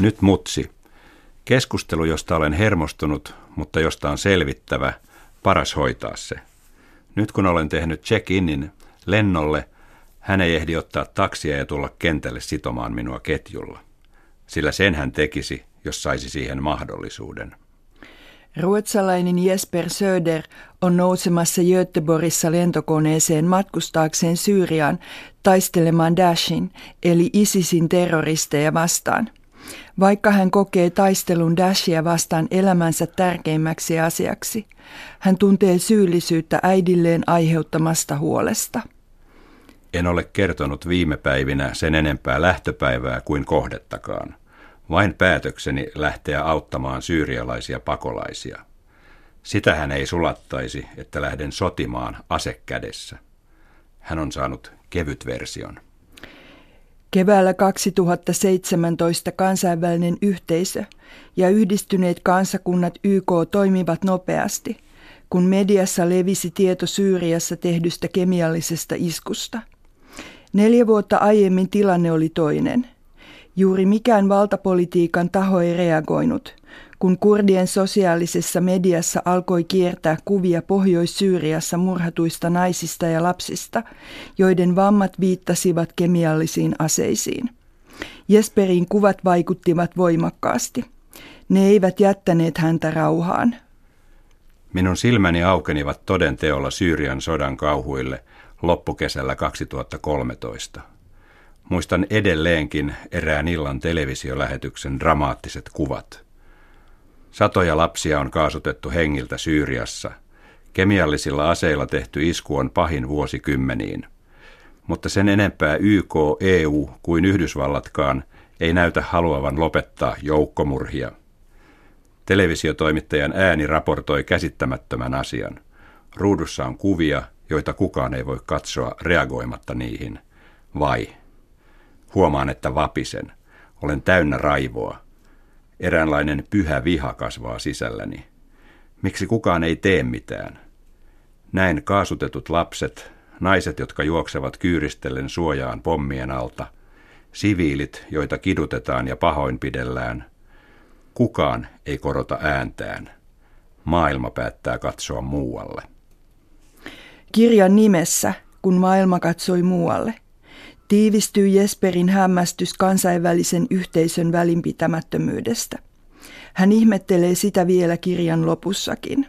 Nyt mutsi. Keskustelu, josta olen hermostunut, mutta josta on selvittävä, paras hoitaa se. Nyt kun olen tehnyt check-inin lennolle, hän ei ehdi ottaa taksia ja tulla kentälle sitomaan minua ketjulla. Sillä sen hän tekisi, jos saisi siihen mahdollisuuden. Ruotsalainen Jesper Söder on nousemassa Göteborgissa lentokoneeseen matkustaakseen Syyriaan taistelemaan Dashin eli ISISin terroristeja vastaan. Vaikka hän kokee taistelun Dashia vastaan elämänsä tärkeimmäksi asiaksi, hän tuntee syyllisyyttä äidilleen aiheuttamasta huolesta. En ole kertonut viime päivinä sen enempää lähtöpäivää kuin kohdettakaan vain päätökseni lähteä auttamaan syyrialaisia pakolaisia. Sitä hän ei sulattaisi, että lähden sotimaan ase kädessä. Hän on saanut kevyt version. Keväällä 2017 kansainvälinen yhteisö ja yhdistyneet kansakunnat YK toimivat nopeasti, kun mediassa levisi tieto Syyriassa tehdystä kemiallisesta iskusta. Neljä vuotta aiemmin tilanne oli toinen – Juuri mikään valtapolitiikan taho ei reagoinut, kun kurdien sosiaalisessa mediassa alkoi kiertää kuvia Pohjois-Syyriassa murhatuista naisista ja lapsista, joiden vammat viittasivat kemiallisiin aseisiin. Jesperin kuvat vaikuttivat voimakkaasti. Ne eivät jättäneet häntä rauhaan. Minun silmäni aukenivat toden teolla Syyrian sodan kauhuille loppukesällä 2013. Muistan edelleenkin erään illan televisiolähetyksen dramaattiset kuvat. Satoja lapsia on kaasutettu hengiltä Syyriassa. Kemiallisilla aseilla tehty isku on pahin vuosikymmeniin. Mutta sen enempää YK, EU kuin Yhdysvallatkaan ei näytä haluavan lopettaa joukkomurhia. Televisiotoimittajan ääni raportoi käsittämättömän asian. Ruudussa on kuvia, joita kukaan ei voi katsoa reagoimatta niihin. Vai Huomaan, että vapisen. Olen täynnä raivoa. Eräänlainen pyhä viha kasvaa sisälläni. Miksi kukaan ei tee mitään? Näin kaasutetut lapset, naiset, jotka juoksevat kyyristellen suojaan pommien alta, siviilit, joita kidutetaan ja pahoinpidellään. Kukaan ei korota ääntään. Maailma päättää katsoa muualle. Kirjan nimessä, kun maailma katsoi muualle – tiivistyy Jesperin hämmästys kansainvälisen yhteisön välinpitämättömyydestä. Hän ihmettelee sitä vielä kirjan lopussakin.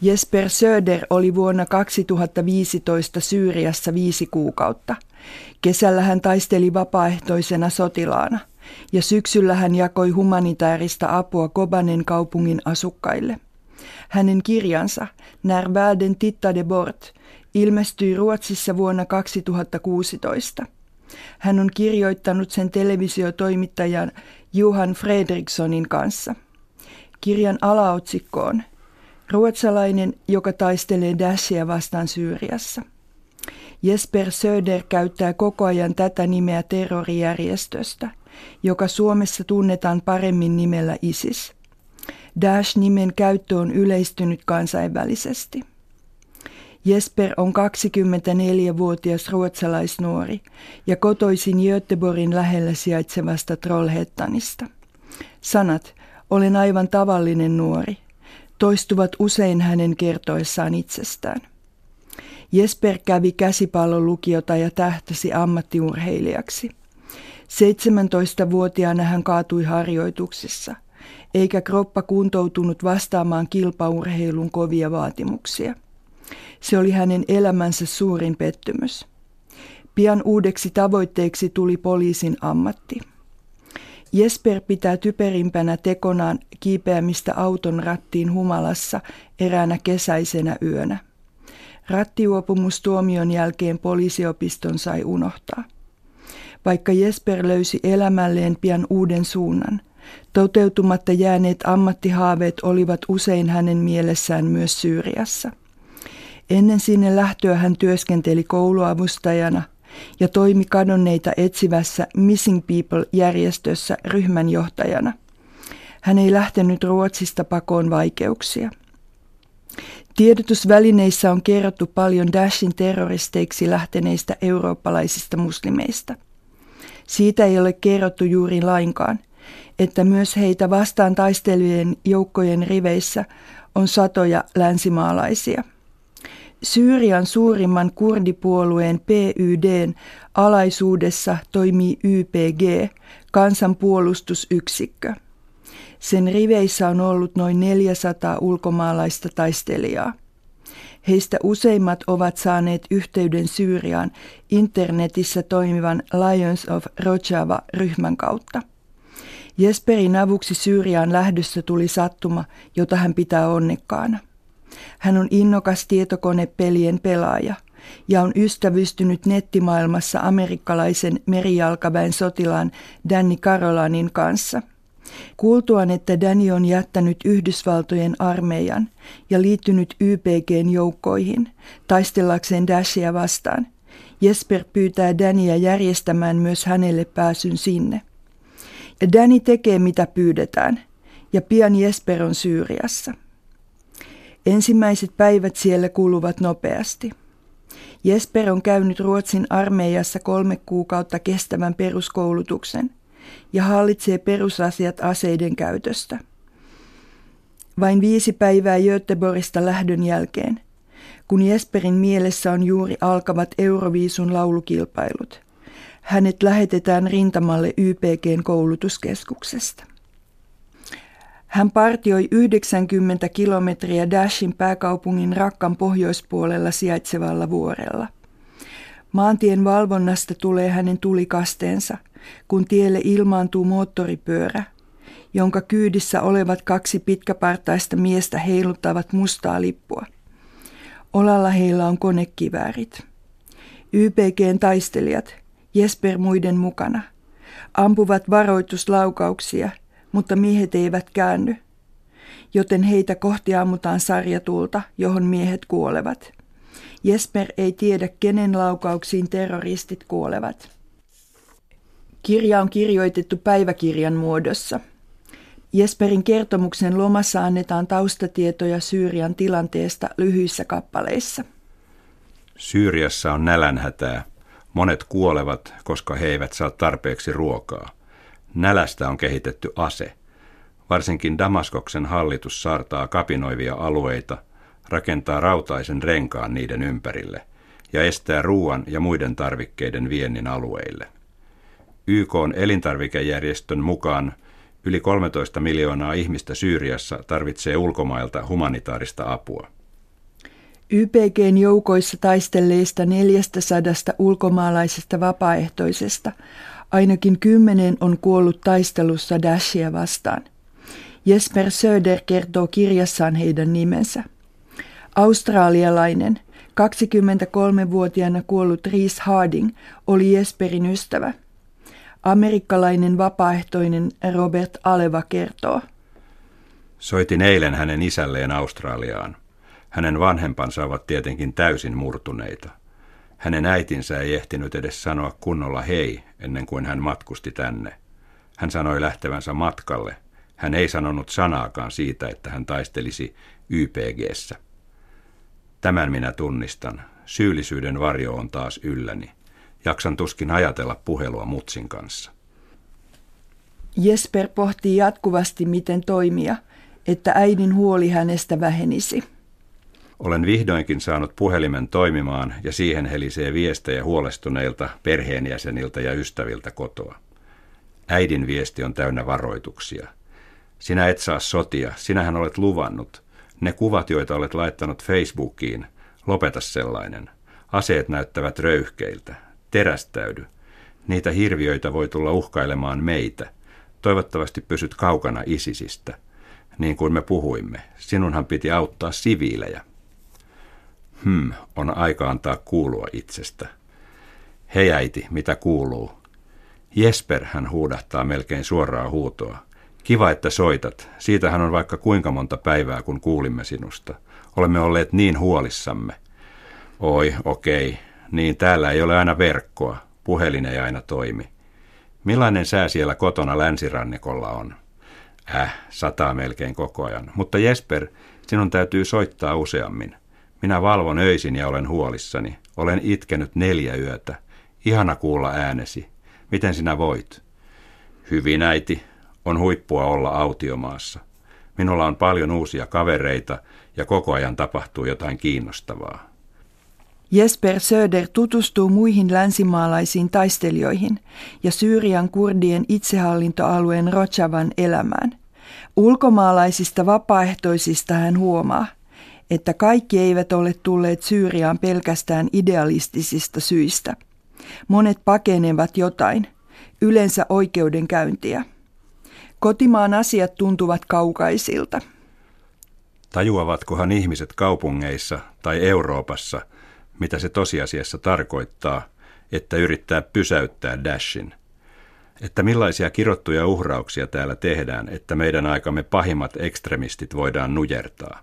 Jesper Söder oli vuonna 2015 Syyriassa viisi kuukautta. Kesällä hän taisteli vapaaehtoisena sotilaana ja syksyllä hän jakoi humanitaarista apua Kobanen kaupungin asukkaille. Hänen kirjansa När världen tittade bort ilmestyi Ruotsissa vuonna 2016. Hän on kirjoittanut sen televisiotoimittajan Johan Fredrikssonin kanssa. Kirjan alaotsikko on Ruotsalainen, joka taistelee Dashia vastaan Syyriassa. Jesper Söder käyttää koko ajan tätä nimeä terrorijärjestöstä, joka Suomessa tunnetaan paremmin nimellä ISIS. Dash-nimen käyttö on yleistynyt kansainvälisesti. Jesper on 24-vuotias ruotsalaisnuori ja kotoisin Göteborgin lähellä sijaitsevasta Trollhättanista. Sanat, olen aivan tavallinen nuori, toistuvat usein hänen kertoessaan itsestään. Jesper kävi käsipallolukiota ja tähtäsi ammattiurheilijaksi. 17-vuotiaana hän kaatui harjoituksissa, eikä kroppa kuntoutunut vastaamaan kilpaurheilun kovia vaatimuksia – se oli hänen elämänsä suurin pettymys. Pian uudeksi tavoitteeksi tuli poliisin ammatti. Jesper pitää typerimpänä tekonaan kiipeämistä auton rattiin humalassa eräänä kesäisenä yönä. Rattiuopumustuomion jälkeen poliisiopiston sai unohtaa. Vaikka Jesper löysi elämälleen pian uuden suunnan, toteutumatta jääneet ammattihaaveet olivat usein hänen mielessään myös Syyriassa – Ennen sinne lähtöä hän työskenteli kouluavustajana ja toimi kadonneita etsivässä Missing People-järjestössä ryhmänjohtajana. Hän ei lähtenyt Ruotsista pakoon vaikeuksia. Tiedotusvälineissä on kerrottu paljon Dashin terroristeiksi lähteneistä eurooppalaisista muslimeista. Siitä ei ole kerrottu juuri lainkaan, että myös heitä vastaan taistelujien joukkojen riveissä on satoja länsimaalaisia. Syyrian suurimman kurdipuolueen PYDn alaisuudessa toimii YPG, kansanpuolustusyksikkö. Sen riveissä on ollut noin 400 ulkomaalaista taistelijaa. Heistä useimmat ovat saaneet yhteyden Syyriaan internetissä toimivan Lions of Rojava-ryhmän kautta. Jesperin avuksi Syyriaan lähdössä tuli sattuma, jota hän pitää onnekkaana. Hän on innokas tietokonepelien pelaaja ja on ystävystynyt nettimaailmassa amerikkalaisen merijalkaväen sotilaan Danny Carolanin kanssa – Kuultuaan, että Danny on jättänyt Yhdysvaltojen armeijan ja liittynyt YPGn joukkoihin taistellakseen Dashia vastaan, Jesper pyytää Dania järjestämään myös hänelle pääsyn sinne. Ja Danny tekee mitä pyydetään, ja pian Jesper on Syyriassa. Ensimmäiset päivät siellä kuluvat nopeasti. Jesper on käynyt Ruotsin armeijassa kolme kuukautta kestävän peruskoulutuksen ja hallitsee perusasiat aseiden käytöstä. Vain viisi päivää Göteborgista lähdön jälkeen, kun Jesperin mielessä on juuri alkavat Euroviisun laulukilpailut. Hänet lähetetään rintamalle YPGn koulutuskeskuksesta. Hän partioi 90 kilometriä Dashin pääkaupungin Rakkan pohjoispuolella sijaitsevalla vuorella. Maantien valvonnasta tulee hänen tulikasteensa, kun tielle ilmaantuu moottoripyörä, jonka kyydissä olevat kaksi pitkäpartaista miestä heiluttavat mustaa lippua. Olalla heillä on konekiväärit. YPGn taistelijat, Jesper muiden mukana, ampuvat varoituslaukauksia, mutta miehet eivät käänny, joten heitä kohti ammutaan sarjatulta, johon miehet kuolevat. Jesper ei tiedä, kenen laukauksiin terroristit kuolevat. Kirja on kirjoitettu päiväkirjan muodossa. Jesperin kertomuksen lomassa annetaan taustatietoja Syyrian tilanteesta lyhyissä kappaleissa. Syyriassa on nälänhätää. Monet kuolevat, koska he eivät saa tarpeeksi ruokaa. Nälästä on kehitetty ase. Varsinkin Damaskoksen hallitus saartaa kapinoivia alueita, rakentaa rautaisen renkaan niiden ympärille ja estää ruoan ja muiden tarvikkeiden viennin alueille. YK elintarvikejärjestön mukaan yli 13 miljoonaa ihmistä Syyriassa tarvitsee ulkomailta humanitaarista apua. YPGn joukoissa taistelleista 400 ulkomaalaisesta vapaaehtoisesta ainakin kymmenen on kuollut taistelussa Dashia vastaan. Jesper Söder kertoo kirjassaan heidän nimensä. Australialainen, 23-vuotiaana kuollut Reese Harding oli Jesperin ystävä – Amerikkalainen vapaaehtoinen Robert Aleva kertoo. Soitin eilen hänen isälleen Australiaan. Hänen vanhempansa ovat tietenkin täysin murtuneita. Hänen äitinsä ei ehtinyt edes sanoa kunnolla hei ennen kuin hän matkusti tänne. Hän sanoi lähtevänsä matkalle. Hän ei sanonut sanaakaan siitä, että hän taistelisi YPGssä. Tämän minä tunnistan. Syyllisyyden varjo on taas ylläni. Jaksan tuskin ajatella puhelua mutsin kanssa. Jesper pohtii jatkuvasti, miten toimia, että äidin huoli hänestä vähenisi. Olen vihdoinkin saanut puhelimen toimimaan ja siihen helisee viestejä huolestuneilta perheenjäseniltä ja ystäviltä kotoa. Äidin viesti on täynnä varoituksia. Sinä et saa sotia, sinähän olet luvannut. Ne kuvat, joita olet laittanut Facebookiin, lopeta sellainen. Aseet näyttävät röyhkeiltä terästäydy. Niitä hirviöitä voi tulla uhkailemaan meitä. Toivottavasti pysyt kaukana isisistä. Niin kuin me puhuimme, sinunhan piti auttaa siviilejä. Hmm, on aika antaa kuulua itsestä. Hei äiti, mitä kuuluu? Jesper, hän huudahtaa melkein suoraa huutoa. Kiva, että soitat. Siitähän on vaikka kuinka monta päivää, kun kuulimme sinusta. Olemme olleet niin huolissamme. Oi, okei, niin täällä ei ole aina verkkoa, puhelin ei aina toimi. Millainen sää siellä kotona länsirannikolla on? Äh, sataa melkein koko ajan. Mutta Jesper, sinun täytyy soittaa useammin. Minä valvon öisin ja olen huolissani. Olen itkenyt neljä yötä. Ihana kuulla äänesi. Miten sinä voit? Hyvin äiti. On huippua olla autiomaassa. Minulla on paljon uusia kavereita ja koko ajan tapahtuu jotain kiinnostavaa. Jesper Söder tutustuu muihin länsimaalaisiin taistelijoihin ja Syyrian kurdien itsehallintoalueen Rojavan elämään. Ulkomaalaisista vapaaehtoisista hän huomaa, että kaikki eivät ole tulleet Syyriaan pelkästään idealistisista syistä. Monet pakenevat jotain, yleensä oikeudenkäyntiä. Kotimaan asiat tuntuvat kaukaisilta. Tajuavatkohan ihmiset kaupungeissa tai Euroopassa, mitä se tosiasiassa tarkoittaa, että yrittää pysäyttää Dashin? Että millaisia kirottuja uhrauksia täällä tehdään, että meidän aikamme pahimmat ekstremistit voidaan nujertaa?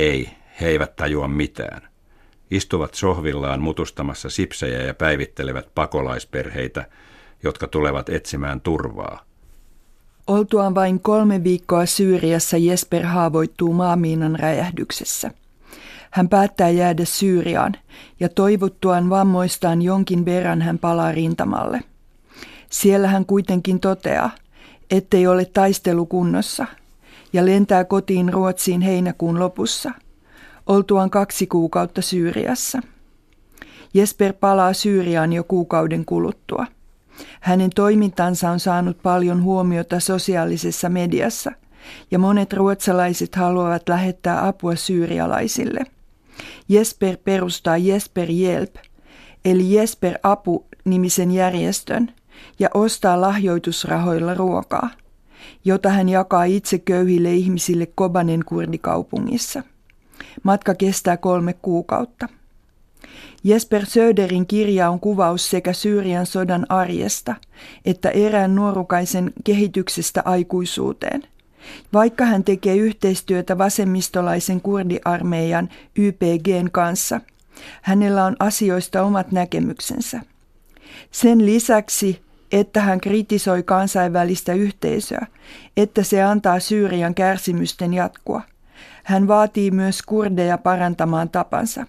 Ei, he eivät tajua mitään. Istuvat sohvillaan mutustamassa sipsejä ja päivittelevät pakolaisperheitä, jotka tulevat etsimään turvaa. Oltuaan vain kolme viikkoa Syyriassa Jesper haavoittuu maamiinan räjähdyksessä. Hän päättää jäädä Syyriaan ja toivottuaan vammoistaan jonkin verran hän palaa rintamalle. Siellä hän kuitenkin toteaa, ettei ole taistelukunnossa ja lentää kotiin Ruotsiin heinäkuun lopussa, oltuaan kaksi kuukautta Syyriassa. Jesper palaa Syyriaan jo kuukauden kuluttua – hänen toimintansa on saanut paljon huomiota sosiaalisessa mediassa ja monet ruotsalaiset haluavat lähettää apua syyrialaisille. Jesper perustaa Jesper Jelp, eli Jesper Apu nimisen järjestön, ja ostaa lahjoitusrahoilla ruokaa, jota hän jakaa itse köyhille ihmisille Kobanen kurdikaupungissa. Matka kestää kolme kuukautta. Jesper Söderin kirja on kuvaus sekä Syyrian sodan arjesta että erään nuorukaisen kehityksestä aikuisuuteen. Vaikka hän tekee yhteistyötä vasemmistolaisen kurdiarmeijan YPGn kanssa, hänellä on asioista omat näkemyksensä. Sen lisäksi, että hän kritisoi kansainvälistä yhteisöä, että se antaa Syyrian kärsimysten jatkua, hän vaatii myös kurdeja parantamaan tapansa.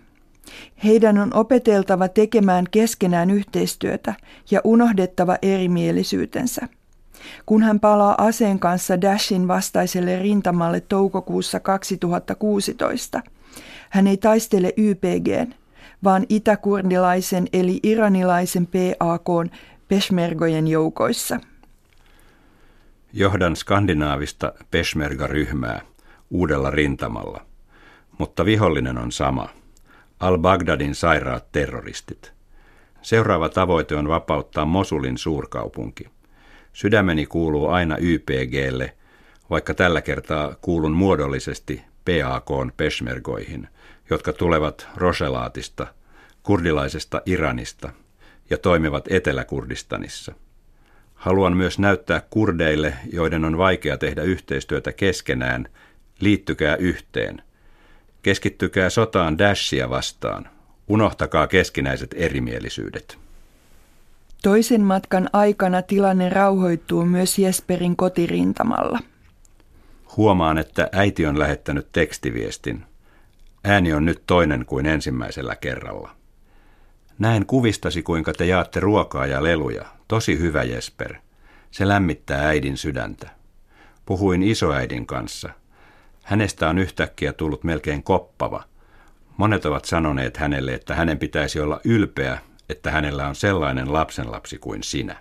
Heidän on opeteltava tekemään keskenään yhteistyötä ja unohdettava erimielisyytensä. Kun hän palaa aseen kanssa Dashin vastaiselle rintamalle toukokuussa 2016, hän ei taistele YPGn, vaan itäkurdilaisen eli iranilaisen PAK Peshmergojen joukoissa. Johdan skandinaavista Peshmerga-ryhmää uudella rintamalla, mutta vihollinen on sama – al-Baghdadin sairaat terroristit. Seuraava tavoite on vapauttaa Mosulin suurkaupunki. Sydämeni kuuluu aina YPGlle, vaikka tällä kertaa kuulun muodollisesti PAKn peshmergoihin, jotka tulevat Roselaatista, kurdilaisesta Iranista ja toimivat Etelä-Kurdistanissa. Haluan myös näyttää kurdeille, joiden on vaikea tehdä yhteistyötä keskenään, liittykää yhteen – Keskittykää sotaan Dashia vastaan. Unohtakaa keskinäiset erimielisyydet. Toisen matkan aikana tilanne rauhoittuu myös Jesperin kotirintamalla. Huomaan, että äiti on lähettänyt tekstiviestin. Ääni on nyt toinen kuin ensimmäisellä kerralla. Näen kuvistasi, kuinka te jaatte ruokaa ja leluja. Tosi hyvä, Jesper. Se lämmittää äidin sydäntä. Puhuin isoäidin kanssa – Hänestä on yhtäkkiä tullut melkein koppava. Monet ovat sanoneet hänelle, että hänen pitäisi olla ylpeä, että hänellä on sellainen lapsenlapsi kuin sinä.